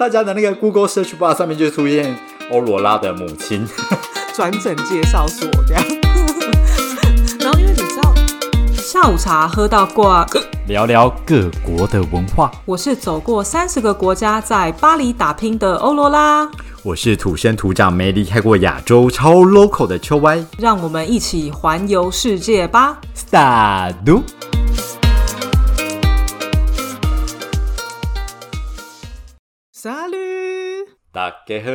大家的那个 Google Search Bar 上面就出现欧罗拉的母亲。转诊介绍所这样。然后因为你知道，下午茶喝到挂，聊聊各国的文化。我是走过三十个国家，在巴黎打拼的欧罗拉，我是土生土长没离开过亚洲、超 local 的秋歪。让我们一起环游世界吧！Start。大家好，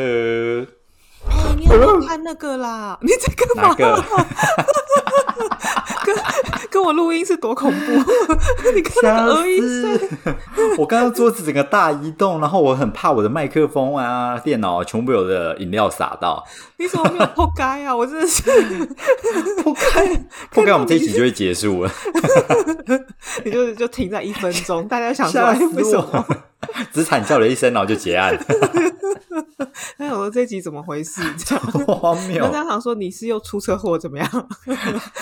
哦，你有没有看那个啦？你在干嘛？个？跟跟我录音是多恐怖！你看那个鹅音声，我刚刚桌子整个大移动，然后我很怕我的麦克风啊、电脑啊全部被我的饮料洒到。你怎么没有破该啊？我真的是破开，破开，我们这一集就会结束了。你就就停在一分钟，大家想说为什么？我！只惨叫了一声，然后就结案，哎，我说这集怎么回事？这样，荒谬大。家想说你是又出车祸怎么样？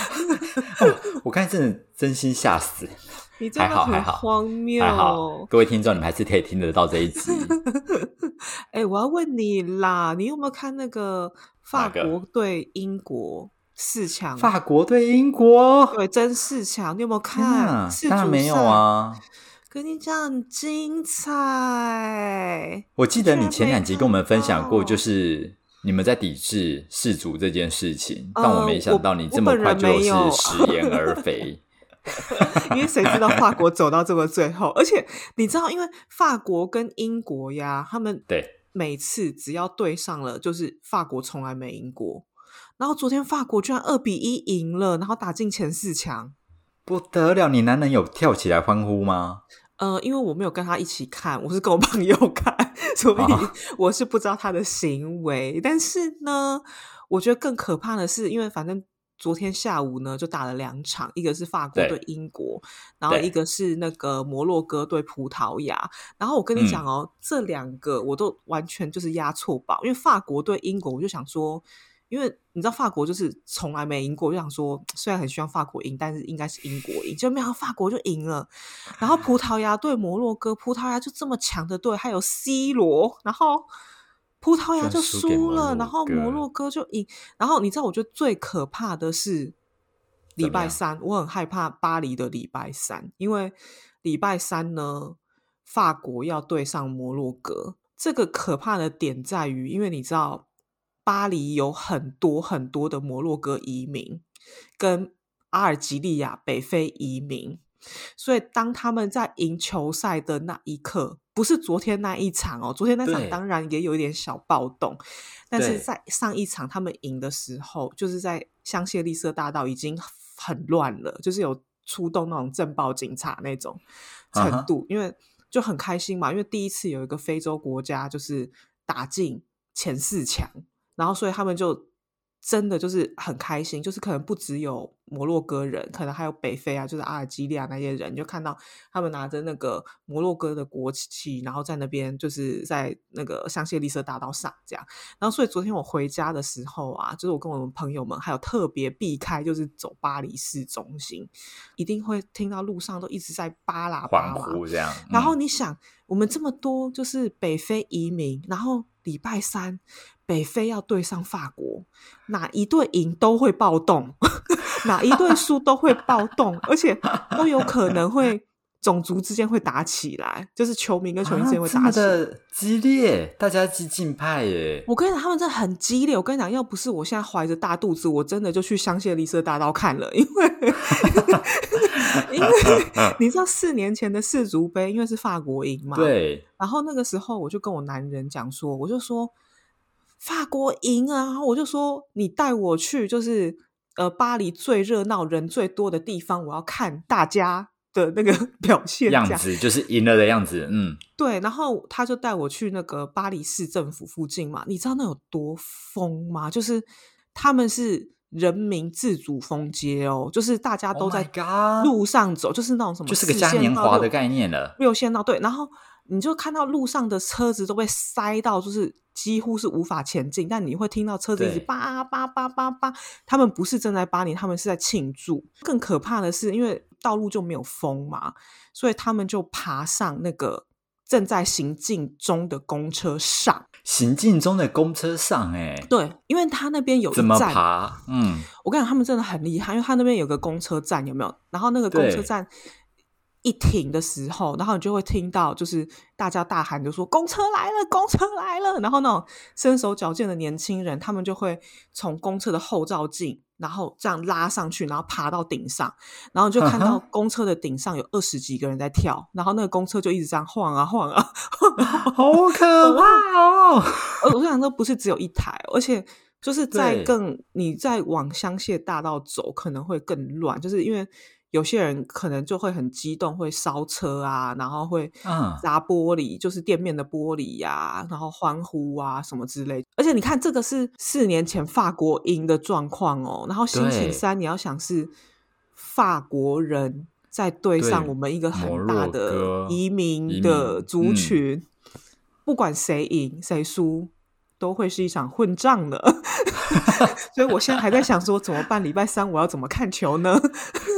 我刚才真的真心吓死，你真的很还好荒谬还好哦。各位听众，你们还是可以听得到这一集。哎，我要问你啦，你有没有看那个法国对英国四强？法国对英国，对真四强，你有没有看？世当然没有！啊！跟你讲，很精彩。我记得你前两集跟我们分享过，就是你们在抵制世足这件事情，呃但我没想到你这么快就是食言而肥。因为谁知道法国走到这么最后？而且你知道，因为法国跟英国呀，他们对每次只要对上了，就是法国从来没赢过。然后昨天法国居然二比一赢了，然后打进前四强。不得了！你男人有跳起来欢呼吗？呃，因为我没有跟他一起看，我是跟我朋友看，所以啊 我是不知道他的行为。但是呢，我觉得更可怕的是，因为反正昨天下午呢就打了两场，一个是法国对对英国，然后一个是那个摩洛哥对葡萄牙。然后我跟你嗯讲哦，这两个我都完全就是押错宝，因为法国对英国，我就想说。因为你知道法国就是从来没赢过，我就想说虽然很希望法国赢，但是应该是英国赢，就没想到法国就赢了。然后葡萄牙对摩洛哥，葡萄牙就这么强的队，还有 C 罗，然后葡萄牙就输了，然后摩洛哥就赢。然后你知道，我觉得最可怕的是礼拜三，我很害怕巴黎的礼拜三，因为礼拜三呢，法国要对上摩洛哥。这个可怕的点在于，因为你知道。巴黎有很多很多的摩洛哥移民，跟阿尔及利亚北非移民，所以当他们在赢球赛的那一刻，不是昨天那一场哦，昨天那场当然也有一点小暴动，但是在上一场他们赢的时候，就是在香榭丽舍大道已经很乱了，就是有出动那种镇暴警察那种程度，因为就很开心嘛，因为第一次有一个非洲国家就是打进前四强。然后，所以他们就真的就是很开心，就是可能不只有摩洛哥人，可能还有北非啊，就是阿尔及利亚那些人，就看到他们拿着那个摩洛哥的国旗，然后在那边就是在那个香榭丽舍大道上这样。然后，所以昨天我回家的时候啊，就是我跟我们朋友们还有特别避开，就是走巴黎市中心，一定会听到路上都一直在扒喇叭嘛。欢呼这样。然后嗯你想，我们这么多就是北非移民，然后礼拜三北非要对上法国，哪一队赢都会暴动，哪一队输都会暴动，而且都有可能会种族之间会打起来，就是球迷跟球迷之间会打起来。的激烈，大家激进派耶。我跟你讲，他们真的很激烈。我跟你讲，要不是我现在怀着大肚子，我真的就去香榭丽舍大道看了，因为因为 你知道四年前的世足杯，因为是法国赢嘛，对，然后那个时候我就跟我男人讲说，我就说法国赢啊，然后我就说你带我去，就是呃巴黎最热闹、人最多的地方，我要看大家 的那个 表现，样样子就是赢了的样子。嗯，对。然后他就带我去那个巴黎市政府附近嘛，你知道那有多疯吗？就是他们是。人民自主封街哦，就是大家都 Oh 在路上走就是那种什么就是个四嘉年华的概念了。六线道对，然后你就看到路上的车子都被塞到，就是几乎是无法前进，但你会听到车子一直对叭叭叭叭叭，他们不是正在巴黎，他们是在庆祝。更可怕的是，因为道路就没有封嘛，所以他们就爬上那个。正在行进中的公车上。行进中的公车上、哎，对，因为他那边有怎么站，爬？嗯，我跟你讲，他们真的很厉害，因为他那边有个公车站，有没有？然后那个公车站一停的时候，然后你就会听到，就是大家大喊，就说“公车来了，公车来了”。然后那种身手矫健的年轻人，他们就会从公车的后照镜，然后这样拉上去，然后爬到顶上，然后你就看到公车的顶上有二十几个人在跳，然后那个公车就一直这样晃啊晃啊。好可怕哦！呃，我想说不是只有一台，而且就是在更你再往香榭大道走，可能会更乱，就是因为有些人可能就会很激动，会烧车啊，然后会嗯砸玻璃，就是店面的玻璃呀、然后欢呼啊什么之类。而且你看，这个是四年前法国赢的状况哦，然后星期三你要想是法国人。在对上我们一个很大的移民的族嗯群，不管谁赢谁输，都会是一场混战的。所以我现在还在想说怎么办？礼拜三我要怎么看球呢？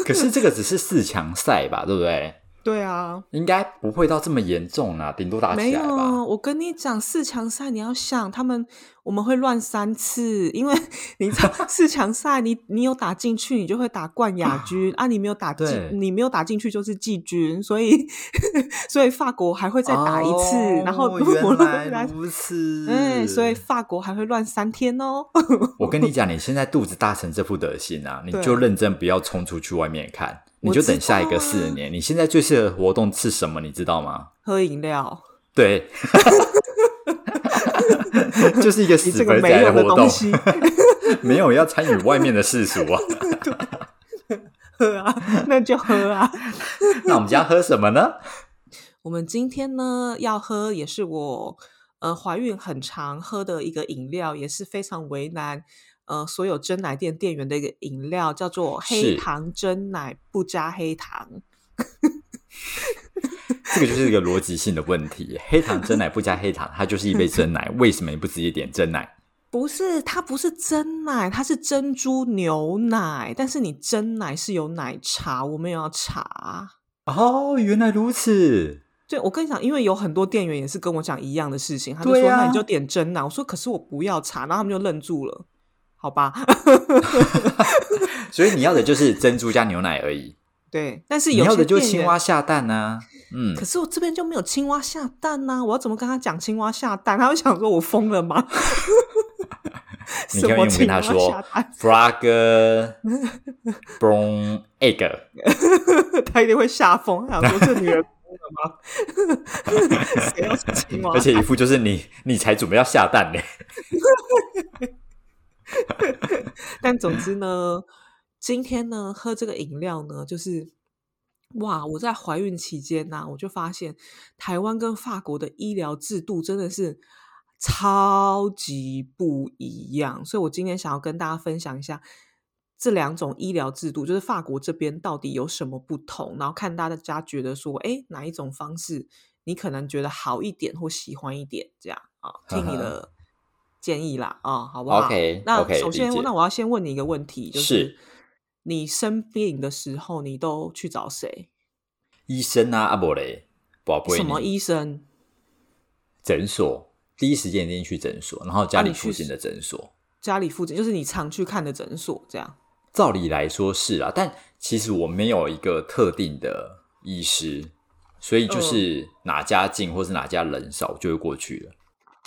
可是这个只是四强赛吧，对不对？对啊，应该不会到这么严重啊，顶多打没有，起来吧。我跟你讲，四强赛你要想他们，我们会乱三次，因为 你知道四强赛你你有打进去，你就会打冠亚 军啊，你没有打进，你没有打进去就是季军，所以所以法国还会再打一次，然后哦摩洛哥原来来如此。哎，所以法国还会乱三天哦。我跟你讲，你现在肚子大成这副德行啊，你就认真不要冲出去外面看，你就等下一个四年。你现在最适合的活动是什么？你知道吗？喝饮料，对，就是一个你死这个没本仔活动，没有要参与外面的世俗啊。喝啊，那就喝啊。那我们家喝什么呢？我们今天呢要喝，也是我呃怀孕很常喝的一个饮料，也是非常为难呃所有真奶店店员的一个饮料，叫做黑糖真奶，不加黑糖。这个就是一个逻辑性的问题。黑糖真奶不加黑糖，它就是一杯真奶，为什么你不直接点真奶？不是，它不是真奶，它是珍珠牛奶。但是你真奶是有奶茶，我们也要茶。哦，原来如此。对，我跟你讲，因为有很多店员也是跟我讲一样的事情，他就说：“啊那你就点真奶。”我说：“可是我不要茶。”然后他们就愣住了。好吧，所以你要的就是珍珠加牛奶而已，对，但是有你要的就是青蛙下蛋啊。嗯可，是我这边就没有青蛙下蛋呐、我要怎么跟他讲青蛙下蛋？他会想说我疯了吗？你可以用跟他说下蛋？frog brown egg。他一定会吓疯，他想说这女人疯了吗？谁要吃青蛙？而且一副就是你，你才准备要下蛋呢。但总之呢，今天呢喝这个饮料呢，就是哇，我在怀孕期间呢、我就发现台湾跟法国的医疗制度真的是超级不一样，所以我今天想要跟大家分享一下。这两种医疗制度，就是法国这边到底有什么不同？然后看大家觉得说，哎，哪一种方式你可能觉得好一点或喜欢一点，这样啊，听你的建议啦，啊，好不好 OK，那首先，那我要先问你一个问题，就是是你生病的时候，你都去找谁？医生啊，阿伯嘞，宝贝，什么医生？诊所？第一时间一定去诊所，然后家里附近的诊所。家里附近，就是你常去看的诊所，这样。照理来说是啊，但其实我没有一个特定的医师，所以嗯就是哪家近或是哪家人少，我就会过去了。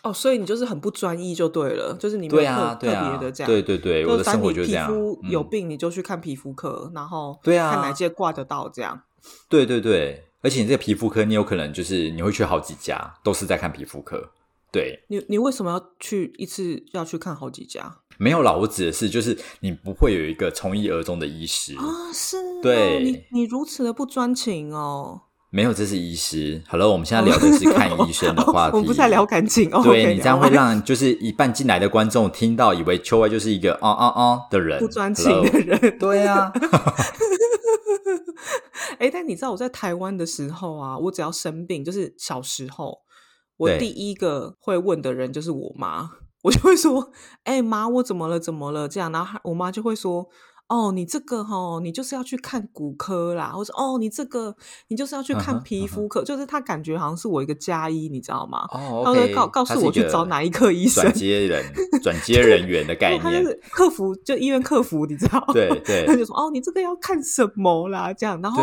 哦，所以你就是很不专一就对了，就是你没有特、别的这，样。对对对，就我的生活就是这样。肤有嗯病，你就去看皮肤科，然后对啊看哪些挂得到这样。对对对，而且你这个皮肤科，你有可能就是你会去好几家，都是在看皮肤科。对，你你为什么要去一次要去看好几家没有啦，我指的是就是你不会有一个从一而终的医师，啊？是哦对你你如此的不专情哦。没有，这是医师。Hello，我们现在聊的是看医生的 话题，我们不是在聊感情哦。对你这样会让就是一半进来的观众听到，以为秋外就是一个啊啊啊的人，不专情的人。对啊，哎，但你知道我在台湾的时候啊，我只要生病，就是小时候，我第一个会问的人就是我妈，我就会说：“哎、妈，我怎么了？怎么了？”这样，然后我妈就会说：“哦，你这个哈，你就是要去看骨科啦，或者哦，你这个你就是要去看皮肤科，就是他感觉好像是我一个加一，你知道吗？哦他会 OK，告告诉我去找哪一科医生转，接人、转接人员的 概念。他就是客服，就医院客服，你知道？对 对他就说哦，你这个要看什么啦？这样，然后，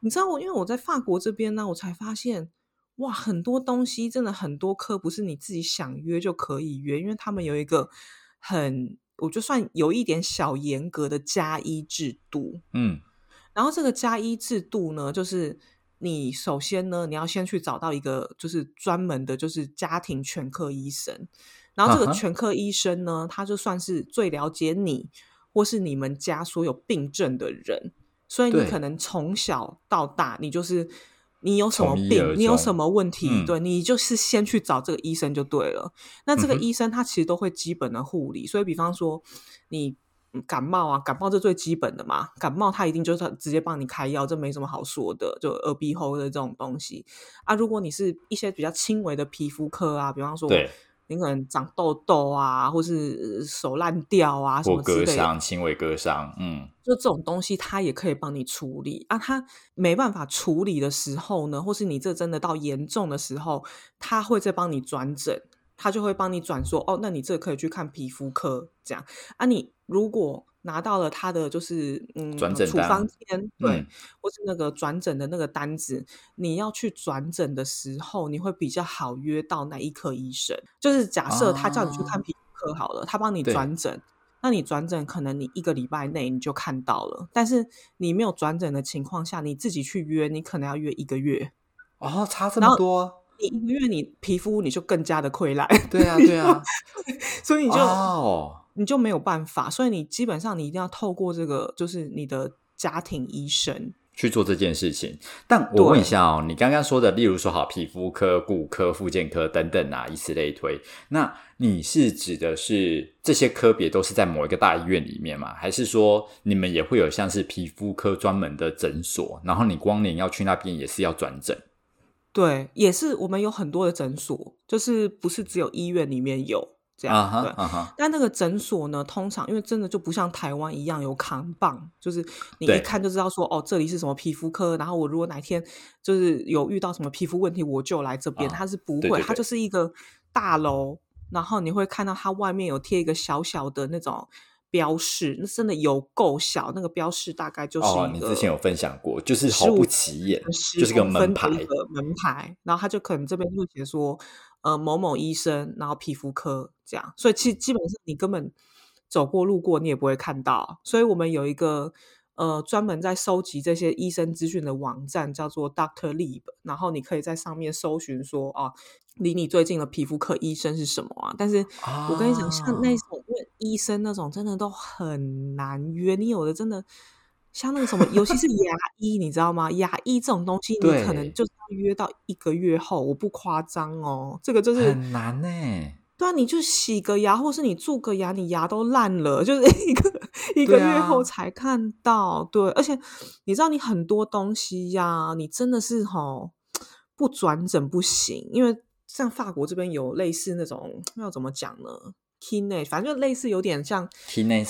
你知道我，因为我在法国这边呢，我才发现哇，很多东西真的很多科不是你自己想约就可以约，因为他们有一个很，我就算有一点小严格的加医制度。嗯，然后这个加医制度呢，就是你首先呢，你要先去找到一个就是专门的，就是家庭全科医生。然后这个全科医生呢，他就算是最了解你或是你们家所有病症的人，所以你可能从小到大，你就是你有什么病，你有什么问题，嗯对你就是先去找这个医生就对了。那这个医生他其实都会基本的护理，所以比方说你嗯感冒啊，感冒这最基本的嘛，感冒他一定就是直接帮你开药，这没什么好说的，就耳鼻喉的这种东西啊。如果你是一些比较轻微的皮肤科啊，比方说对，你可能长痘痘啊，或是呃手烂掉啊什或么之类的，割伤、轻微割伤，嗯，就这种东西，它也可以帮你处理啊。它没办法处理的时候呢，或是你这真的到严重的时候，他会再帮你转诊，他就会帮你转说，哦，那你这可以去看皮肤科这样啊。你如果拿到了他的就是嗯处转诊单方签，对，嗯或是那个转诊的那个单子，你要去转诊的时候，你会比较好约到哪一科医生。就是假设他叫你去看哦皮肤科好了，他帮你对转诊。那你转诊可能你一个礼拜内你就看到了，但是你没有转诊的情况下，你自己去约，你可能要约一个月。哦，差这么多，你一个月你皮肤你就更加的溃烂，对啊，对啊，所以你就、哦，你就没有办法，所以你基本上你一定要透过这个就是你的家庭医生，去做这件事情。但我问一下哦，你刚刚说的，例如说好皮肤科、骨科、复健科等等啊，以此类推，那你是指的是这些科别都是在某一个大医院里面吗？还是说你们也会有像是皮肤科专门的诊所，然后你光年要去那边也是要转诊？对，也是我们有很多的诊所，就是不是只有医院里面有这样，对。但那个诊所呢，通常因为真的就不像台湾一样有扛棒，就是你一看就知道说，哦，这里是什么皮肤科，然后我如果哪一天就是有遇到什么皮肤问题，我就来这边。啊它是不会，它对对对就是一个大楼，然后你会看到它外面有贴一个小小的那种标示，那真的有够小，那个标示大概就是哦，你之前有分享过，就是毫不起眼，就是个门牌门牌，然后他就可能这边会写说，呃，某某医生，然后皮肤科这样，所以其实基本上你根本走过路过你也不会看到，所以我们有一个呃专门在收集这些医生资讯的网站，叫做 Doctor Lib，然后你可以在上面搜寻说，哦、离你最近的皮肤科医生是什么啊？但是我跟你讲，像那啊种因为医生那种真的都很难约，你有的真的像那个什么，尤其是牙医，你知道吗？牙医这种东西，你可能就约到一个月后，我不夸张哦，这个就是很难呢、对啊，你就洗个牙，或是你蛀个牙，你牙都烂了，就是 一个一个月后啊才看到。对，而且你知道，你很多东西呀，你真的是吼不转诊不行，因为像法国这边有类似那种要怎么讲呢 n e 反正就类似有点像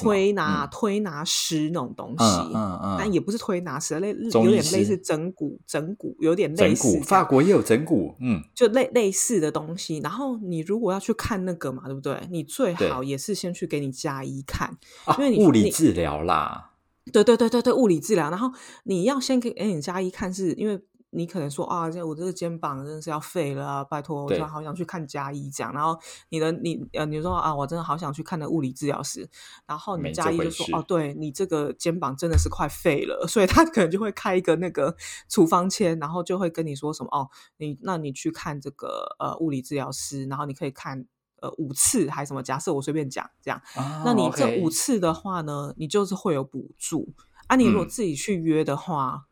推拿、嗯。推拿师那种东西，嗯嗯嗯。但也不是推拿师，类有点类似整骨、整骨，有点类似法国也有整骨，嗯，就类类似的东西。然后你如果要去看那个嘛，对不对？你最好也是先去给你加医看，啊因为，你物理治疗啦，对对对对对，物理治疗。然后你要先给给你加医看是，因为你可能说啊，这我这个肩膀真的是要废了啊，拜托，我对真的好想去看加医这样。然后你的你呃，你说啊，我真的好想去看的物理治疗师，然后你没加这回事医就说哦，对你这个肩膀真的是快废了，所以他可能就会开一个那个处方签，然后就会跟你说什么哦，你那你去看这个呃物理治疗师，然后你可以看。呃，五次还是什么？假设我随便讲这样，啊那你这五次的话呢，你就是会有补助啊。你如果嗯自己去约的话，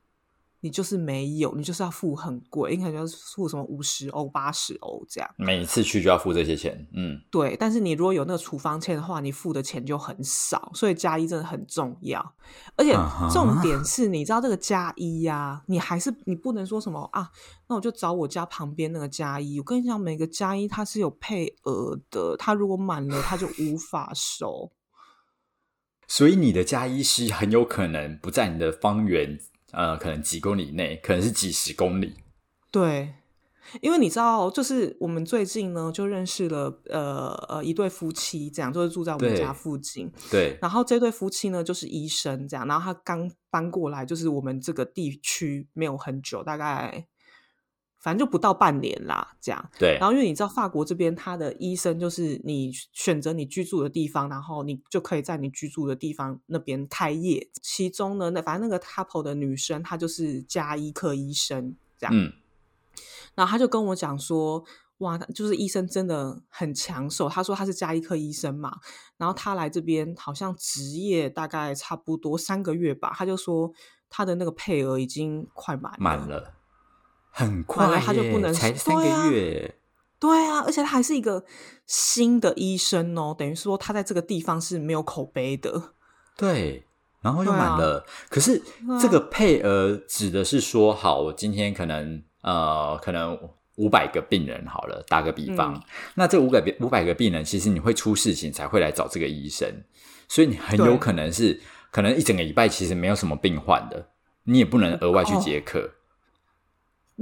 你就是没有，你就是要付很贵，你可能要付什么五十欧、八十欧这样。每一次去就要付这些钱，嗯，对，但是你如果有那个处方签的话，你付的钱就很少，所以加一真的很重要。而且重点是，你知道这个加一呀，你还是你不能说什么啊，那我就找我家旁边那个加一。我跟你讲，每个加一它是有配额的，它如果满了，它就无法收。所以你的加一是很有可能不在你的方圆，呃，可能几公里内，可能是几十公里。对，因为你知道，就是我们最近呢就认识了呃呃一对夫妻，这样就是住在我们家附近。对，然后这对夫妻呢就是医生，这样，然后他刚搬过来，就是我们这个地区没有很久，大概反正就不到半年啦，这样。对，然后因为你知道法国这边他的医生就是你选择你居住的地方，然后你就可以在你居住的地方那边开业。其中呢，那反正那个 couple 的女生她就是加医科医生这样，嗯，然后他就跟我讲说。哇，就是医生真的很抢手。他说他是加医科医生嘛，然后他来这边好像职业大概差不多三个月吧，他就说他的那个配额已经快满了，满了，很快他就不能才三个月。对啊，而且他还是一个新的医生哦，等于说他在这个地方是没有口碑的。对，然后又满了。可是啊这个配额指的是说，好，我今天可能呃，可能五百个病人好了，打个比方，嗯那这五百五百个病人，其实你会出事情才会来找这个医生，所以你很有可能是可能一整个礼拜其实没有什么病患的，你也不能额外去哦接客。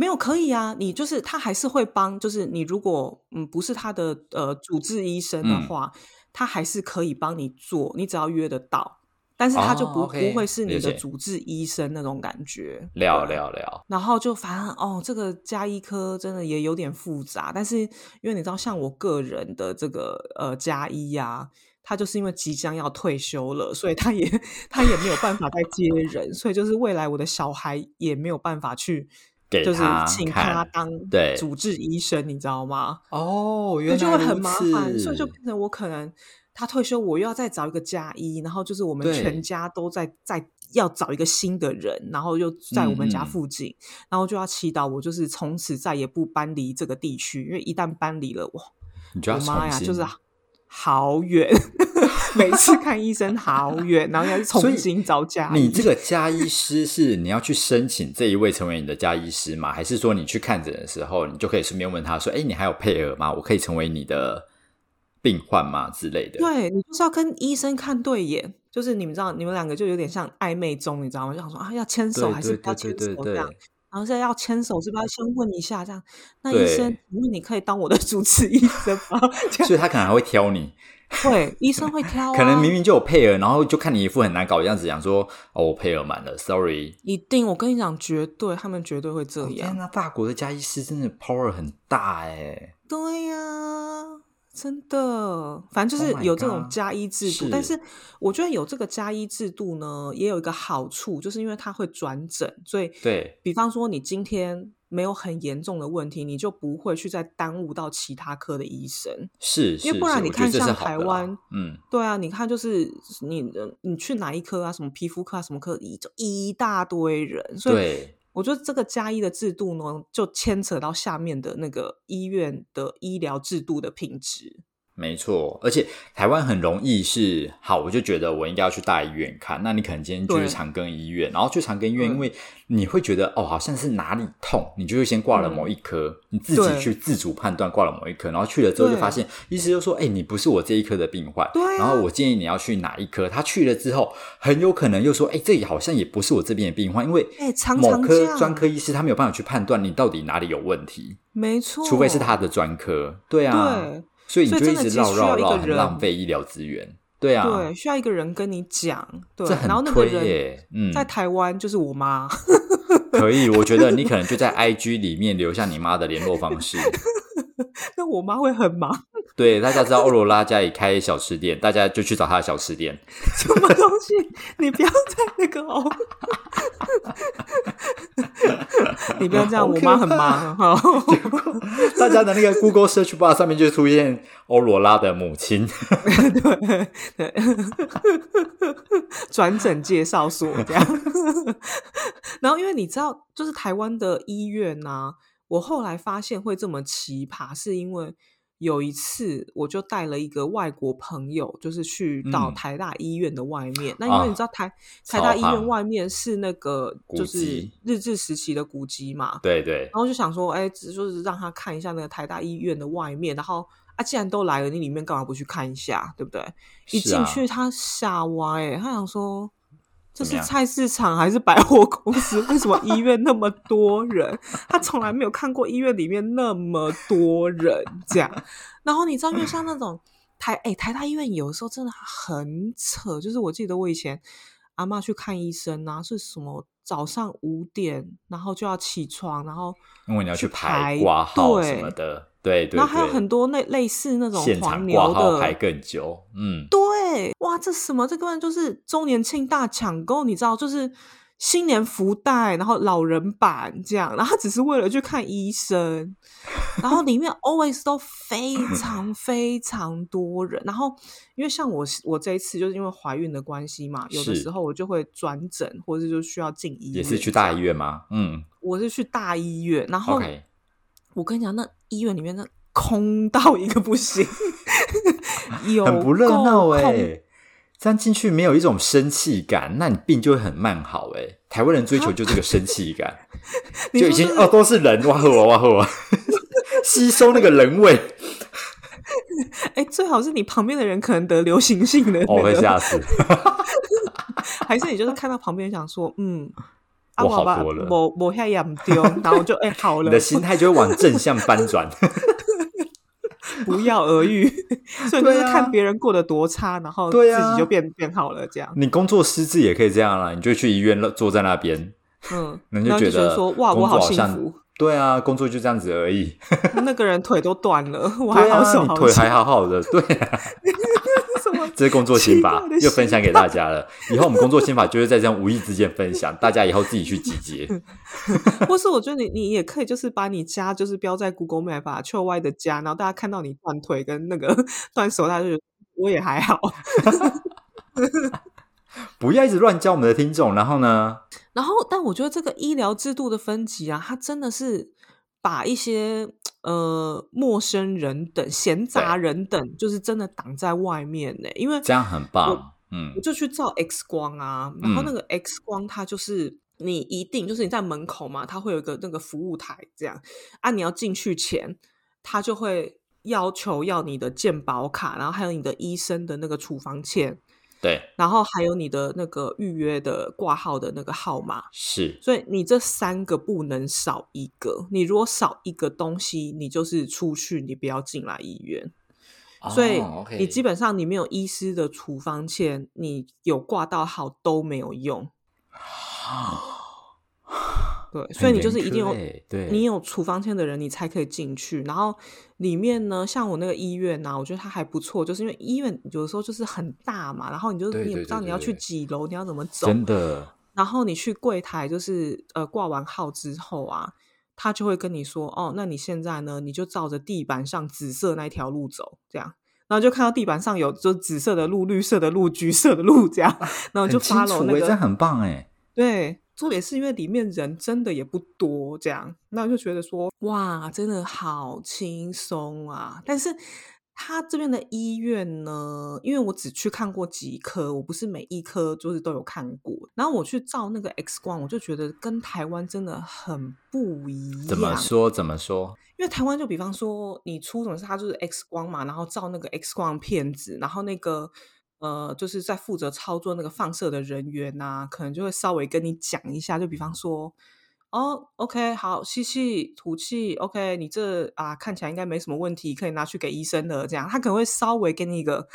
没有可以啊，你就是他还是会帮，就是你如果嗯不是他的呃主治医生的嗯。话，他还是可以帮你做，你只要约得到，但是他就不、不会是你的主治医生那种感觉。聊聊聊，然后就反正哦，这个加医科真的也有点复杂，但是因为你知道，像我个人的这个呃加医呀、他就是因为即将要退休了，所以他也 他也没有办法再接人，所以就是未来我的小孩也没有办法去，就是请他当对。主治医生，你知道吗？哦，原来就会很麻如此烦，所以就变成我可能他退休，我又要再找一个家医，然后就是我们全家都在在要找一个新的人，然后又在我们家附近，然后就要祈祷我就是从此再也不搬离这个地区，因为一旦搬离了，哇，你就要我妈呀，就是好远，每次看医生好远，然后要重新找家。你这个家医师是你要去申请这一位成为你的家医师吗？还是说你去看诊的时候，你就可以顺便问他说：“哎，你还有配额吗？我可以成为你的病患吗？”之类的。对你就是要跟医生看对眼，就是你们知道，你们两个就有点像暧昧中，你知道吗？就想说啊，要牵手对还是不要对牵手这样。然后现在要牵手，是不是要先问一下这样？那对医生，请问你可以当我的主治医生吗？所以他可能还会挑你，对，医生会挑、啊，可能明明就有配额，然后就看你一副很难搞的样子，讲说：“哦，我配额满了，sorry。一定，我跟你讲，绝对，他们绝对会这哦”样。天呐，法国的加医师真的 power 很大哎。对呀、真的，反正就 Oh 是有这种加医制度。是但是。我觉得有这个加医制度呢，也有一个好处，就是因为它会转诊，所以对，比方说你今天没有很严重的问题，你就不会去再耽误到其他科的医生。是，是因为不然你看像台湾嗯，对啊，你看就是你你去哪一科啊，什么皮肤科啊，什么科，一就一大堆人，所以对，我觉得这个加一的制度呢，就牵扯到下面的那个医院的医疗制度的品质。没错，而且台湾很容易是好，我就觉得我应该要去大医院看。那你可能今天就去对。长庚医院，然后去长庚医院，因为你会觉得哦，好像是哪里痛，你就会先挂了某一科，你自己去自主判断挂了某一科，然后去了之后就对。发现医师就说，哎，你不是我这一科的病患，对啊。然后我建议你要去哪一科。他去了之后，很有可能又说，哎，这里好像也不是我这边的病患，因为某科专科医师他没有办法去判断你到底哪里有问题，没错，除非是他的专科，对啊，对所以你所以真的就一直绕其实需要绕绕，很一个人浪费医疗资源。对啊，对，需要一个人跟你讲，对，这很然后那个嗯在台湾就是我妈，可以。我觉得你可能就在 IG 里面留下你妈的联络方式。那我妈会很忙，对，大家知道欧罗拉家里开小吃店，大家就去找他的小吃店。什么东西？你不要再那个哦，你不要这样，我妈很怕忙哈。大家的那个 Google Search Bar 上面就出现欧罗拉的母亲。对对，转诊介绍所这样。然后，因为你知道，就是台湾的医院呐、我后来发现会这么奇葩，是因为有一次，我就带了一个外国朋友，就是去到嗯台大医院的外面。那因为啊你知道台台大医院外面是那个就是日治时期的古迹嘛，对对然，后就想说，哎，只就是让他看一下那个台大医院的外面，然后啊，既然都来了，你里面干嘛不去看一下，对不对？一进去，他吓歪，哎，他想说。这是菜市场还是百货公司？为什么医院那么多人？他从来没有看过医院里面那么多人这样。然后你知道，因为像那种台哎、台大医院有的时候真的很扯，就是我记得我以前阿妈去看医生啊，是什么早上五点，然后就要起床，然后因为你要去排挂号什么的，对对然后还有很多那类似那种现场黄挂牛的号排更久，嗯，对，哇，这什么？这根本就是周年庆大抢购，你知道，就是新年福袋，然后老人版这样，然后他只是为了去看医生，然后里面 always 都非常非常多人，然后因为像我我这一次就是因为怀孕的关系嘛，有的是。时候我就会转诊，或者就需要进医院，也是去大医，院吗？嗯。我是去大医院，然后我跟你讲，那医院里面那空到一个不行，有很不热闹够哎、这样进去没有一种生气感，那你病就会很慢好哎、台湾人追求就这个生气感，就已经哦都是人哇呵哇哇呵哇，吸收那个人味，哎、最好是你旁边的人可能得流行性的、那我、会，吓死。还是你就是看到旁边想说，嗯，啊我好吧多了。我我现在养丢，然后就哎、好了。你的，心态就会往正向翻转。不药而愈，所以就是看别人过得多差，然后自己就变变好了，这样，你工作失智也可以这样啦，你就去医院坐在那边，嗯，那然后就觉得说哇，我好幸福，对啊，工作就这样子而已。那个人腿都断了，我还好手好你腿还好好的，对？这是工作心法 又分享给大家了。以后我们工作心法就是在这样无意之间分享，大家以后自己去集结。或是我觉得你你也可以就是把你家就是标在 Google Map 啊，秋外的家，然后大家看到你断腿跟那个断手，大家就觉得我也还好。不要一直乱教我们的听众，然后呢，然后，但我觉得这个医疗制度的分级啊，它真的是把一些呃陌生人等、闲杂人等，就是真的挡在外面呢。因为这样很棒。嗯我就去照 X 光啊，然后嗯那个 X 光它就是你一定就是你在门口嘛，它会有一个那个服务台这样啊，你要进去前，它就会要求要你的健保卡，然后还有你的医生的那个处方签，对，然后还有你的那个预约的挂号的那个号码。是所以你这三个不能少一个，你如果少一个东西，你就是出去，你不要进来医院。所以你基本上你没有医师的处方签，你有挂到号都没有用。对，所以你就是一定有对你有处方签的人，你才可以进去。然后里面呢，像我那个医院啊呐、我觉得它还不错，就是因为医院有的时候就是很大嘛，然后你就你也不知道你要去几楼，你要怎么走，真的然后你去柜台，就是呃挂完号之后啊，他就会跟你说，哦，那你现在呢，你就照着地板上紫色那一条路走，这样，然后就看到地板上有就紫色的路、绿色的路、橘色的路这样，然后就很清 follow 楚欸，这那个，很棒哎。对，重点是因为里面人真的也不多，这样，那我就觉得说，哇，真的好轻松啊！但是他这边的医院呢，因为我只去看过几科，我不是每一科就是都有看过。然后我去照那个 X 光，我就觉得跟台湾真的很不一样。怎么说？怎么说？因为台湾就比方说你出什么事，它就是 X 光嘛，然后照那个 X 光片子，然后那个呃，就是在负责操作那个放射的人员呐、可能就会稍微跟你讲一下，就比方说，哦，OK，好，吸气吐气，OK，你这啊看起来应该没什么问题，可以拿去给医生的。这样，他可能会稍微给你一个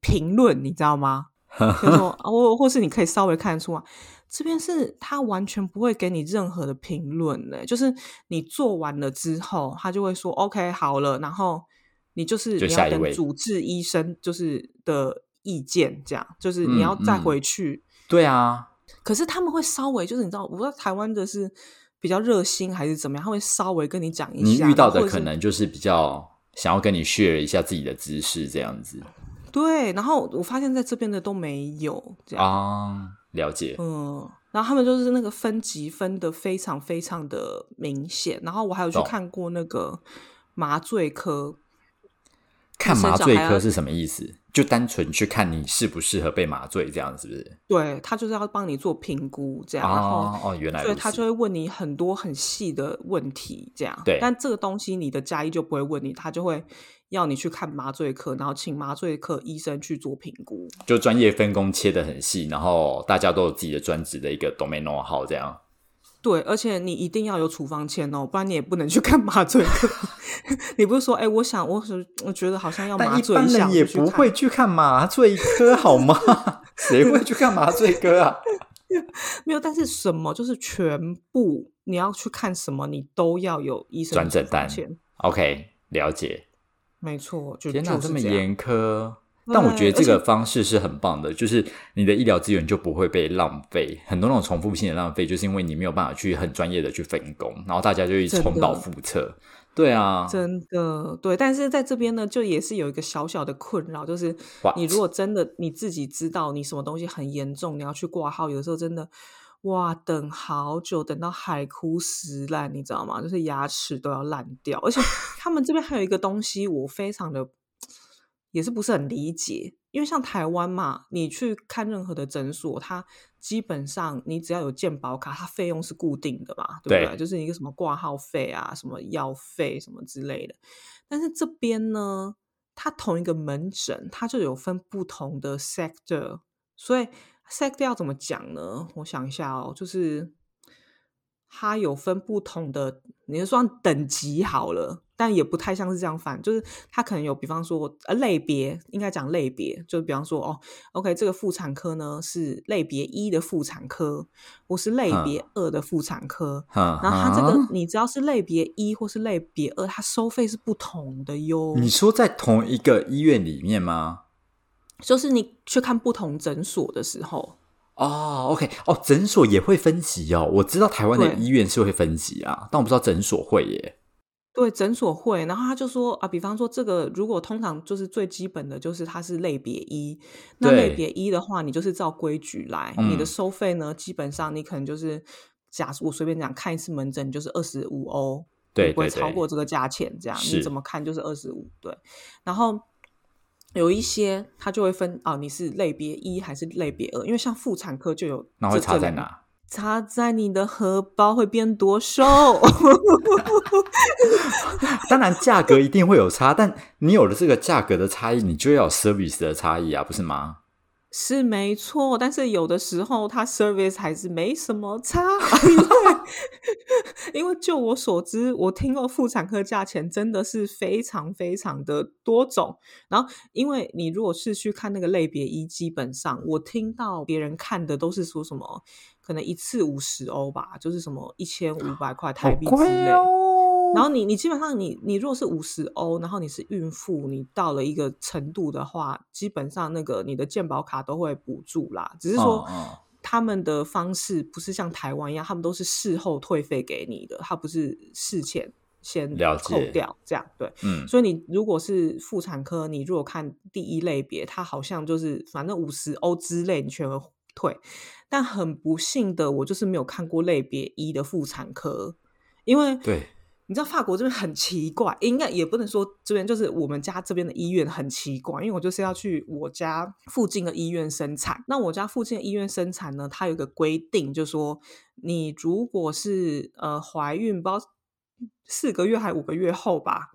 评论，你知道吗？就说啊，或或是你可以稍微看得出啊，这边是他完全不会给你任何的评论呢，就是你做完了之后，他就会说 OK 好了，然后你就是你要等就下一位主治医生就是的意见，这样就是你要再嗯嗯回去。对啊，可是他们会稍微就是你知道，我不知道台湾的是比较热心还是怎么样，他会稍微跟你讲一下，你遇到的可能就是比较想要跟你 share 一下自己的知识这样子对，然后我发现在这边的都没有这样。啊，了解。嗯，然后他们就是那个分级分的非常非常的明显，然后我还有去看过那个麻醉科，看麻醉科是什么意思？就单纯去看你适不适合被麻醉，这样是不是？对他就是要帮你做评估，这样，然后哦哦，原来所以他就会问你很多很细的问题，这样。对但这个东西你的家医就不会问你，他就会要你去看麻醉科，然后请麻醉科医生去做评估。就专业分工切得很细，然后大家都有自己的专职的一个 domain how 这样。对，而且你一定要有处方签哦，不然你也不能去看麻醉科。你不是说，哎、我想，我是我觉得好像要麻醉一醉下，般人也不会去看麻醉科，好吗？谁会去看麻醉科啊？没有，但是什么就是全部你要去看什么，你都要有医生转诊单。OK，了解。没错，就天哪，这么就是样严苛。但我觉得这个方式是很棒的，就是你的医疗资源就不会被浪费。很多那种重复性的浪费，就是因为你没有办法去很专业的去分工，然后大家就会真的重蹈覆辙。对啊，真的对，但是在这边呢，就也是有一个小小的困扰，就是你如果真的你自己知道你什么东西很严重，你要去挂号，有的时候真的哇，等好久，等到海枯石烂，你知道吗？就是牙齿都要烂掉，而且他们这边还有一个东西，我非常的也是不是很理解，因为像台湾嘛，你去看任何的诊所，它基本上你只要有健保卡，它费用是固定的嘛，对不对对？就是一个什么挂号费啊，什么药费什么之类的。但是这边呢，它同一个门诊，它就有分不同的 sector，所以 sector 要怎么讲呢？我想一下哦，就是它有分不同的，你就算等级好了，但也不太像是这样反，就是它可能有，比方说呃类别，应该讲类别，就比方说哦，OK，这个妇产科呢是类别一的妇产科，或是类别二的妇产科，哼然后它这个哼你只要是类别一或是类别二，它收费是不同的哟。你说在同一个医院里面吗？就是你去看不同诊所的时候，哦，OK，哦，诊所也会分级哦。我知道台湾的对医院是会分级啊，但我不知道诊所会耶。对诊所会，然后他就说啊，比方说这个如果通常就是最基本的就是它是类别一，那对类别一的话，你就是照规矩来，嗯你的收费呢，基本上你可能就是假我随便讲看一次门诊就是二十五欧，不会超过这个价钱，这样你怎么看就是二十五，对，然后。有一些他就会分啊，你是类别一还是类别二？因为像妇产科就有，那会差在？哪？插在你的荷包会变多瘦。当然价格一定会有差，但你有了这个价格的差异，你就要有 service 的差异啊，不是吗？是没错，但是有的时候它 service 还是没什么差，因为 因为就我所知，我听过妇产科价钱真的是非常非常的多种。然后，因为你如果是去看那个类别一，基本上我听到别人看的都是说什么，可能一次五十欧吧，就是什么一千五百块台币之类。哦。然后你你基本上你你如果是五十欧，然后你是孕妇，你到了一个程度的话，基本上那个你的健保卡都会补助啦。只是说他们的方式不是像台湾一样，他们都是事后退费给你的，他不是事前先了扣掉这样对。嗯，所以你如果是妇产科，你如果看第一类别，它好像就是反正五十欧之类，你全额退。但很不幸的，我就是没有看过类别一的妇产科，因为对，你知道法国这边很奇怪，应该也不能说这边就是我们家这边的医院很奇怪，因为我就是要去我家附近的医院生产。那我家附近的医院生产呢，它有一个规定，就是说你如果是呃怀孕，不知道四个月还五个月后吧，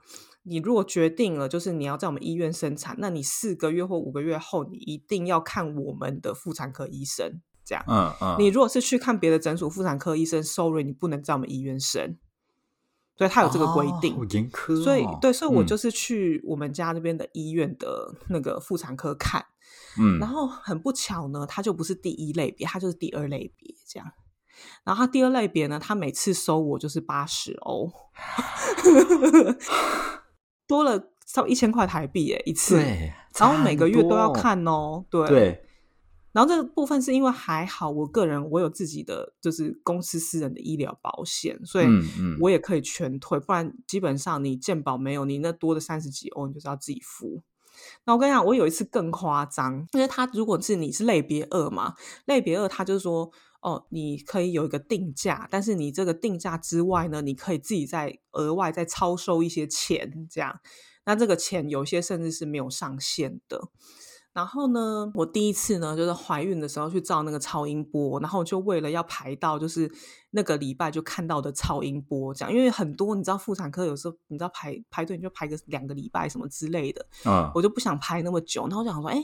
你如果决定了就是你要在我们医院生产，那你四个月或五个月后，你一定要看我们的妇产科医生。这样，嗯嗯，你如果是去看别的诊所妇产科医生，sorry，你不能在我们医院生。对他有这个规定，哦严苛哦。所以对，所以我嗯就是去我们家那边的医院的那个妇产科看，嗯，然后很不巧呢，他就不是第一类别，他就是第二类别这样。然后他第二类别呢，他每次收我就是八十欧，多了差不多一千块台币耶一次。对，然后每个月都要看哦，对对，然后这个部分是因为还好，我个人我有自己的就是公司私人的医疗保险，所以我也可以全退。不然基本上你健保没有，你那多的三十几欧，你就是要自己付。那我跟你讲，我有一次更夸张，因为他如果是你是类别二嘛，类别二他就是说，哦，你可以有一个定价，但是你这个定价之外呢，你可以自己再额外再超收一些钱，这样。那这个钱有些甚至是没有上限的。然后呢，我第一次呢就是怀孕的时候去照那个超音波，然后就为了要排到就是那个礼拜就看到的超音波，这样，因为很多你知道妇产科有时候你知道排排队你就排个两个礼拜什么之类的，嗯，我就不想排那么久，然后我想说，哎，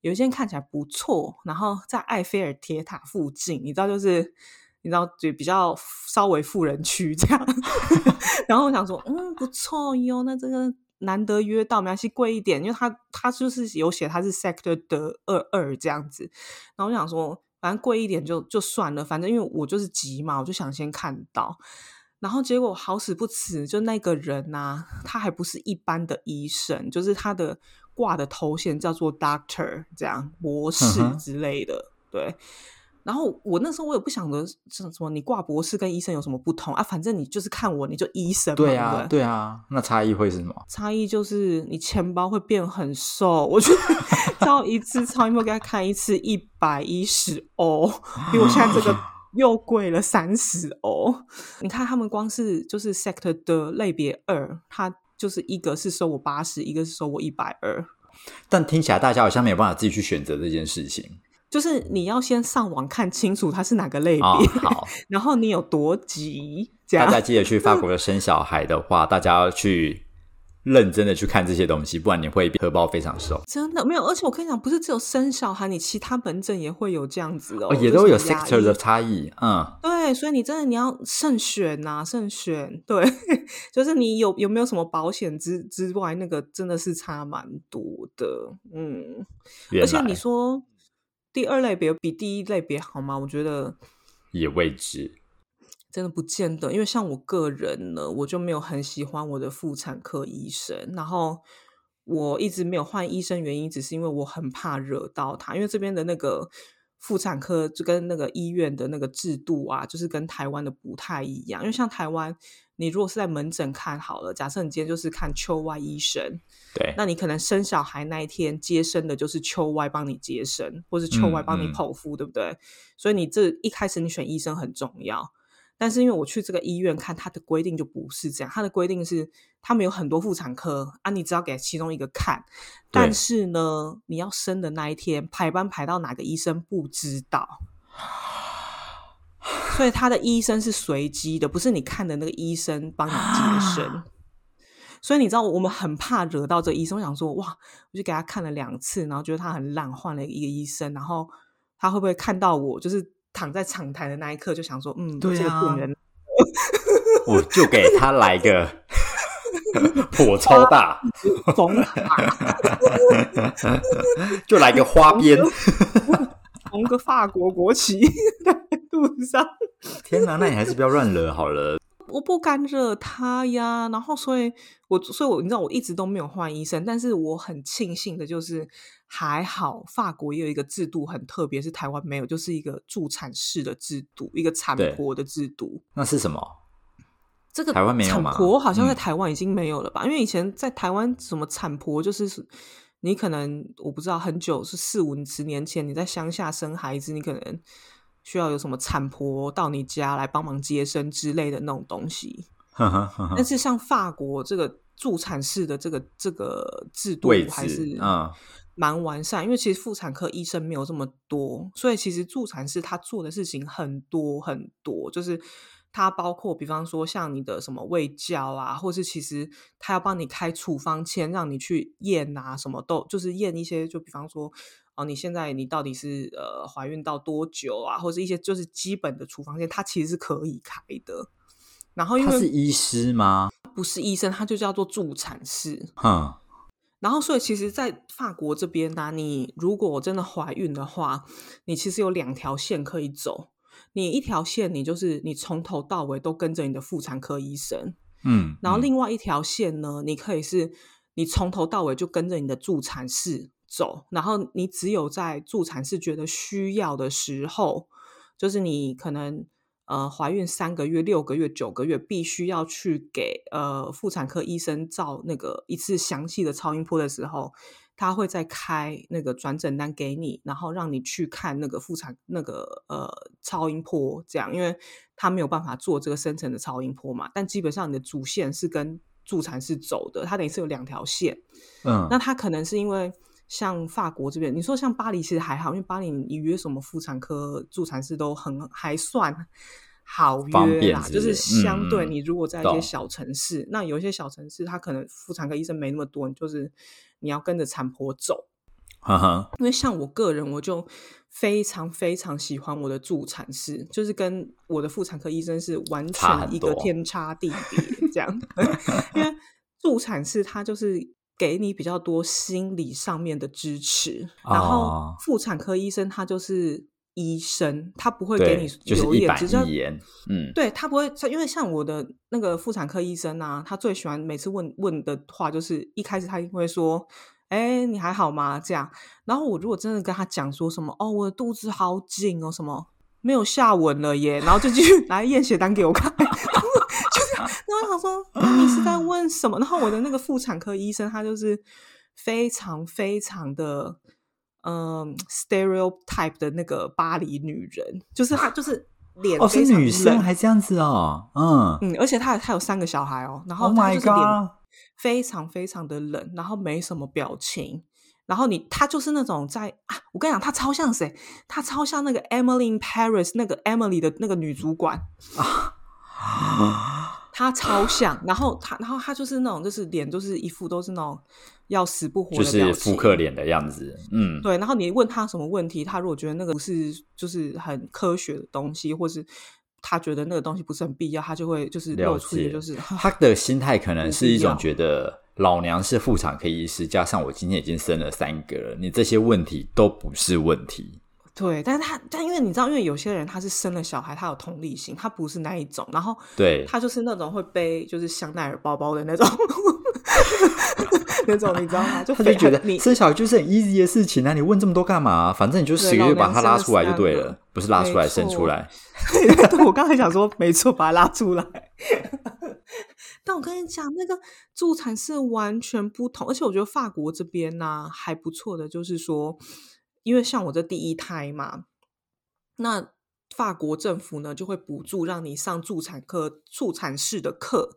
有一间看起来不错，然后在埃菲尔铁塔附近，你知道就是你知道就比较稍微富人区这样，然后我想说，嗯，不错哟，那这个。难得约到，没关系，贵一点，因为他他就是有写他是 sector 的二二这样子，然后我想说，反正贵一点就就算了，反正因为我就是急嘛，我就想先看到，然后结果好死不死，就那个人呐，他还不是一般的医生，就是他的挂的头衔叫做 doctor，这样博士之类的，对。然后我那时候我也不想着什么，你挂博士跟医生有什么不同啊？反正你就是看我，你就医生嘛。对啊，对啊，那差异会是什么？差异就是你钱包会变很瘦。我觉得 照一次超音波给他看一次一百一十欧，比我现在这个 又贵了三十欧。你看他们光是就是 sector 的类别二，他就是一个是收我八十，一个是收我一百二。但听起来大家好像没有办法自己去选择这件事情。就是你要先上网看清楚它是哪个类别，好，然后你有多急。大家记得去法国生小孩的话，大家要去认真的去看这些东西，不然你会荷包非常瘦。真的没有，而且我跟你讲，不是只有生小孩，你其他门诊也会有这样子哦，也都有 sector 的差异。嗯，对，所以你真的你要慎选呐，慎选。对，就是你有有没有什么保险之之外，那个真的是差蛮多的。嗯，而且你说。第二类别比第一类别好吗？我觉得也未知，真的不见得。因为像我个人呢，我就没有很喜欢我的妇产科医生，然后我一直没有换医生，原因只是因为我很怕惹到他，因为这边的那个。妇产科就跟那个医院的那个制度啊，就是跟台湾的不太一样。因为像台湾，你如果是在门诊看好了，假设你今天就是看秋外医生，对，那你可能生小孩那一天接生的就是秋外帮你接生，或是秋外帮你剖腹，对不对？所以你这一开始你选医生很重要。但是因为我去这个医院看，他的规定就不是这样。他的规定是，他们有很多妇产科啊，你只要给其中一个看。但是呢，你要生的那一天排班排到哪个医生不知道，所以他的医生是随机的，不是你看的那个医生帮你接生。所以你知道，我们很怕惹到这医生。我想说，哇，我就给他看了两次，然后觉得他很烂，换了一个医生，然后他会不会看到我就是？躺在长台的那一刻，就想说：“嗯，这个病人，我就给他来个 火超大缝 就来个花边，缝个法国国旗 在肚子上。天哪，那你还是不要乱惹好了。”我不敢惹他呀，然后所以，我所以，我你知道，我一直都没有换医生，但是我很庆幸的就是，还好法国也有一个制度很特别，是台湾没有，就是一个助产士的制度，一个产婆的制度。那是什么？这个台湾没有吗？产婆好像在台湾已经没有了吧？因为以前在台湾，什么产婆就是你可能我不知道很久是四五十年前你在乡下生孩子，你可能。需要有什么产婆到你家来帮忙接生之类的那种东西，但是像法国这个助产士的这个这个制度还是嗯蛮完善，因为其实妇产科医生没有这么多，所以其实助产士他做的事情很多很多，就是他包括比方说像你的什么喂教啊，或是其实他要帮你开处方签，让你去验啊，什么都就是验一些，就比方说。哦，你现在你到底是呃怀孕到多久啊？或者一些就是基本的处方线，它其实是可以开的。然后因为他是医师吗？不是医生，他就叫做助产士。哼。然后，所以其实，在法国这边呢，你如果真的怀孕的话，你其实有两条线可以走。你一条线，你就是你从头到尾都跟着你的妇产科医生。嗯。然后另外一条线呢，你可以是你从头到尾就跟着你的助产士。走，然后你只有在助产士觉得需要的时候，就是你可能呃怀孕三个月、六个月、九个月，必须要去给呃妇产科医生照那个一次详细的超音波的时候，他会再开那个转诊单给你，然后让你去看那个妇产那个呃超音波，这样，因为他没有办法做这个深层的超音波嘛，但基本上你的主线是跟助产士走的，它等于是有两条线。嗯，那他可能是因为像法国这边，你说像巴黎其实还好，因为巴黎你约什么妇产科助产士都很还算好方约啦，就是是相对嗯你如果在一些小城市，那有一些小城市它可能妇产科医生没那么多，你就是你要跟着产婆走。哈哈，因为像我个人，我就非常非常喜欢我的助产士，就是跟我的妇产科医生是完全一个天差地别这样。因为助产士他就是给你比较多心理上面的支持，然后哦妇产科医生他就是医生，他不会给你，留言只是一眼，嗯，对他不会，因为像我的那个妇产科医生啊，他最喜欢每次问问的话，就是一开始他一定会说：“哎，你还好吗？”这样。然后我如果真的跟他讲说什么：“哦，我的肚子好紧哦，什么没有下文了耶。”然后就继续来验血单给我看，然后就这样。然后我想说你是在问什么？然后我的那个妇产科医生他就是非常非常的嗯 stereotype 的那个巴黎女人，就是她就是脸哦，是女生还这样子哦，嗯嗯，而且她她有三个小孩哦，然后，Oh 他 my 就是脸非常非常的冷，然后没什么表情，然后你她就是那种在啊，我跟你讲，她超像谁？她超像那个 Emily in Paris 那个 Emily 的那个女主管，他超像。然后他，然后他就是那种，就是脸就是一副都是那种要死不活就的就是复。刻脸的样子，嗯，对，然后你问他什么问题，他如果觉得那个不是就是很科学的东西，或是他觉得那个东西不是很必要，他就会就是了露出一个解，就是他的心态可能是一种觉得老娘是妇产科医师，加上我今天已经生了三个了，你这些问题都不是问题。对，但是他但因为你知道，因为有些人他是生了小孩，他有同理心，他不是那一种，然后对，他就是那种会背就是香奈儿包包的那种，那种你知道吗？就非他就觉得你生小孩就是很 easy 的事情啊，你问这么多干嘛？反正你就对十个月把它老娘生了拉出来就对了，不是拉出来生出来。对我刚才想说，没错，把他拉出来。但我跟你讲，那个助产是完全不同，而且我觉得法国这边呢、还不错的，就是说，因为像我这第一胎嘛，那法国政府呢就会补助让你上助产科、助产士的课，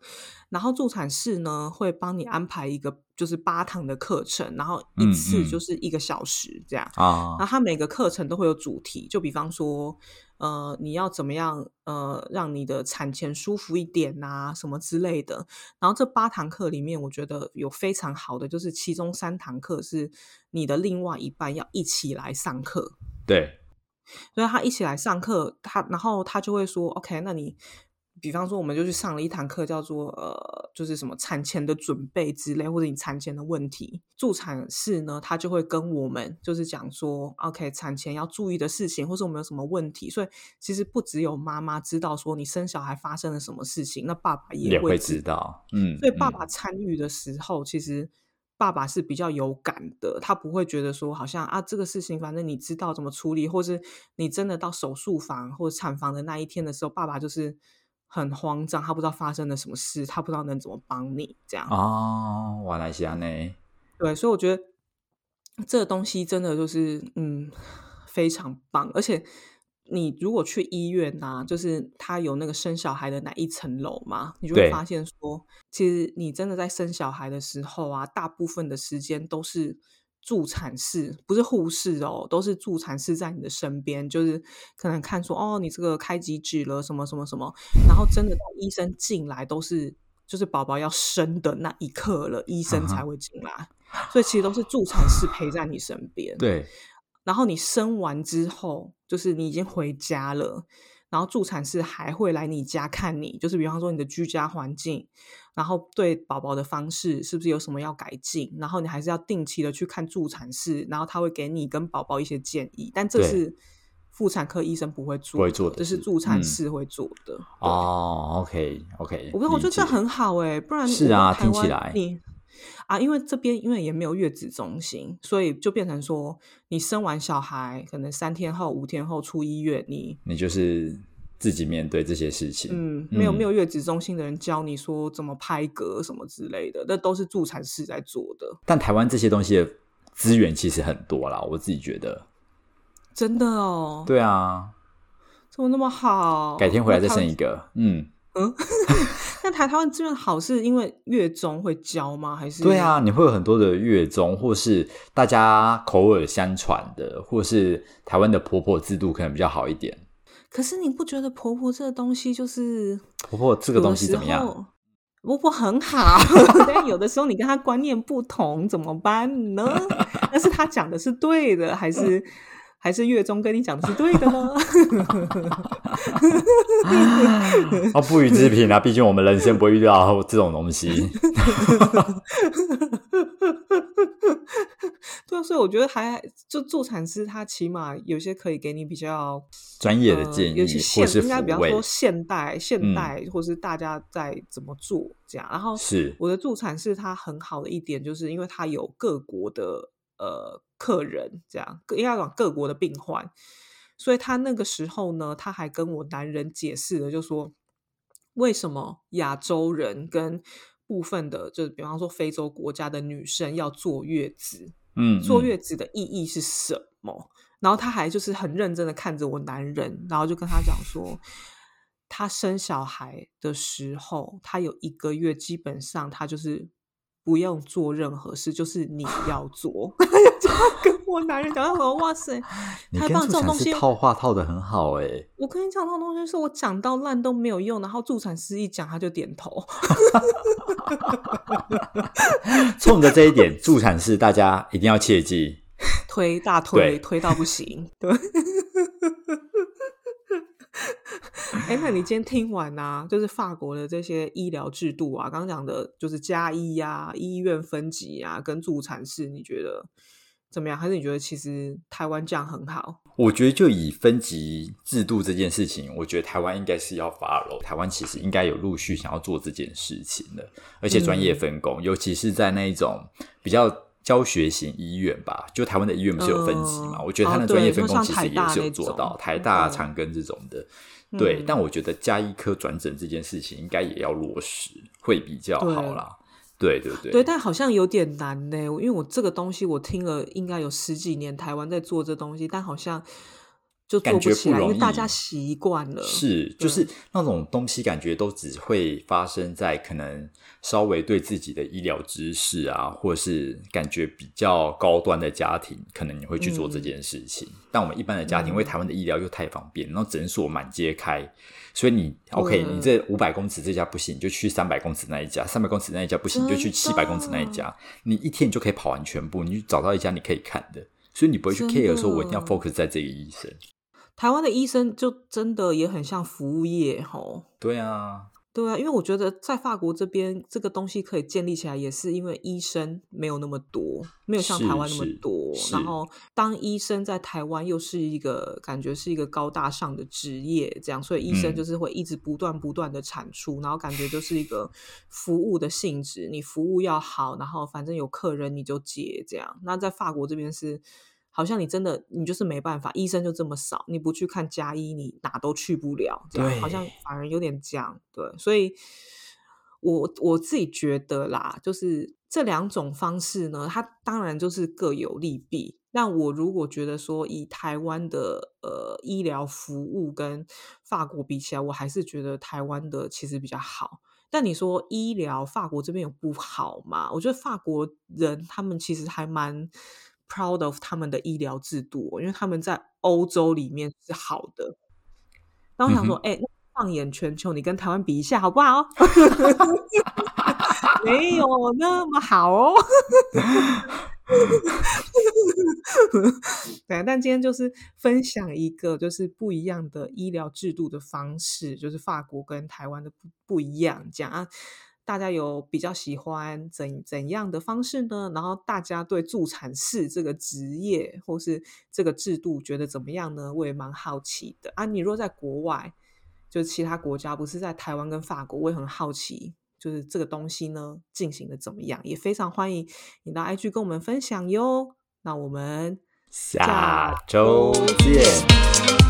然后助产士呢会帮你安排一个就是八堂的课程，然后一嗯次嗯。就是一个小时这样。啊。然后它每个课程都会有主题，就比方说，呃，你要怎么样，呃，让你的产前舒服一点呐、什么之类的。然后这八堂课里面，我觉得有非常好的，就是其中三堂课是你的另外一半要一起来上课，对，所以他一起来上课，他然后他就会说，OK，那你。比方说，我们就去上了一堂课，叫做呃，就是什么产前的准备之类，或者你产前的问题。助产士呢，他就会跟我们就是讲说，OK，产前要注意的事情，或者我们有什么问题。所以其实不只有妈妈知道说你生小孩发生了什么事情，那爸爸也会会知知道，嗯，所以爸嗯爸参与的时候，其实爸爸是比较有感的，他不会觉得说好像啊这个事情反正你知道怎么处理，或是你真的到手术房或者产房的那一天的时候，爸爸就是很慌张，他不知道发生了什么事，他不知道能怎么帮你这样。哦，我来西亚呢？对，所以我觉得这个东西真的就是嗯非常棒，而且你如果去医院呐、就是他有那个生小孩的那一层楼嘛，你就会对发现说，其实你真的在生小孩的时候啊，大部分的时间都是。助产士不是护士哦，都是助产士在你的身边，就是可能看说哦，你这个开几指了，什么什么什么，然后真的到医生进来都是就是宝宝要生的那一刻了，医生才会进来。所以其实都是助产士陪在你身边。，对，然后你生完之后，就是你已经回家了，然后助产士还会来你家看你，就是比方说你的居家环境，然后对宝宝的方式是不是有什么要改进，然后你还是要定期的去看助产士，然后他会给你跟宝宝一些建议，但这是妇产科医生不会做不会做的这是助产嗯士会做的。对哦，OK OK，我我觉得这很好哎、不然是啊听起来你啊，因为这边因为也没有月子中心，所以就变成说，你生完小孩可能三天后、五天后出医院，你你就是自己面对这些事情，嗯，没有没有，月子中心的人教你说怎么拍嗝什么之类的，那都是助产士在做的，但台湾这些东西的资源其实很多啦，我自己觉得，真的哦，对啊，怎么那么好？改天回来再生一个，嗯，但 但台台湾这边好是因为月中会教吗？还是对啊，你会有很多的月中，或是大家口耳相传的，或是台湾的婆婆制度可能比较好一点。可是你不觉得婆婆这个东西就是婆婆这个东西怎么样？婆婆很好，但有的时候你跟她观念不同怎么办呢？但是她讲的是对的，还是？还是月中跟你讲的是对的呢？啊，不予置评啊！毕竟我们人生不会遇到这种东西。对啊，所以我觉得还就助产师，他起码有些可以给你比较专业的建议，有些现应该比较说现代、现代，或是大家在怎么做这样。然后是我的助产士，他很好的一点就是，因为他有各国的呃。客人这样，应该讲各国的病患，所以他那个时候呢，他还跟我男人解释了，就说为什么亚洲人跟部分的，就是比方说非洲国家的女生要坐月子，嗯，坐月子的意义是什么？然后他还就是很认真的看着我男人，然后就跟他讲说，他生小孩的时候，他有一个月基本上他就是。不用做任何事，就是你 要做。就跟我男人讲，他说：“哇塞，太棒！这种东西套话套的很好哎。”我跟你讲，这种东西是我讲到烂都没有用，然后助产师一讲他就点头。冲着这一点，助产士大家一定要切记，推大推推到不行。对。哎，那你今天听完啊，就是法国的这些医疗制度啊，刚刚讲的就是加医呀、医院分级啊，跟助产士，你觉得怎么样？还是你觉得其实台湾这样很好？我觉得就以分级制度这件事情，我觉得台湾应该是要发了。台湾其实应该有陆续想要做这件事情的，而且专业分工，尤其是在那一种比较教学型医院吧，就台湾的医院不是有分级嘛？我觉得他的专业分工其实也是有做到，台大、长庚这种的。对，但我觉得加医科转诊这件事情应该也要落实，会比较好啦。对对对，对，但好像有点难呢，因为我这个东西我听了应该有十几年，台湾在做这东西，但好像。就做不起来，因为大家习惯了。是，就是那种东西，感觉都只会发生在可能稍微对自己的医疗知识啊，或是感觉比较高端的家庭，可能你会去做这件事情。但我们一般的家庭，因为台湾的医疗又太方便，然后诊所满街开，所以你 OK，你这五百公尺这家不行，你就去三百公尺那一家；三百公尺那一家不行，你就去七百公尺那一家。你一天你就可以跑完全部，你就找到一家你可以看的，所以你不会去 care 说，我一定要 focus 在这个医生。台湾的医生就真的也很像服务业，吼。对啊，对啊，因为我觉得在法国这边，这个东西可以建立起来，也是因为医生没有那么多，没有像台湾那么多。然后，当医生在台湾又是一个感觉是一个高大上的职业，这样，所以医生就是会一直不断不断的产出，然后感觉就是一个服务的性质，你服务要好，然后反正有客人你就接，这样。那在法国这边是。好像你真的，你就是没办法，医生就这么少，你不去看加医，你哪都去不了。这样好像反而有点僵，对。所以，我我自己觉得啦，就是这两种方式呢，它当然就是各有利弊。那我如果觉得说，以台湾的呃医疗服务跟法国比起来，我还是觉得台湾的其实比较好。但你说医疗法国这边有不好吗？我觉得法国人他们其实还蛮。Proud of 他们的医疗制度，因为他们在欧洲里面是好的。那我想说，哎，放眼全球，你跟台湾比一下好不好？没有那么好哦。对，但今天就是分享一个就是不一样的医疗制度的方式，就是法国跟台湾的不不一样，讲啊。大家有比较喜欢怎怎样的方式呢？然后大家对助产士这个职业或是这个制度觉得怎么样呢？我也蛮好奇的啊。你若在国外，就其他国家，不是在台湾跟法国，我也很好奇，就是这个东西呢进行的怎么样？也非常欢迎你到 IG 跟我们分享哟。那我们下周见。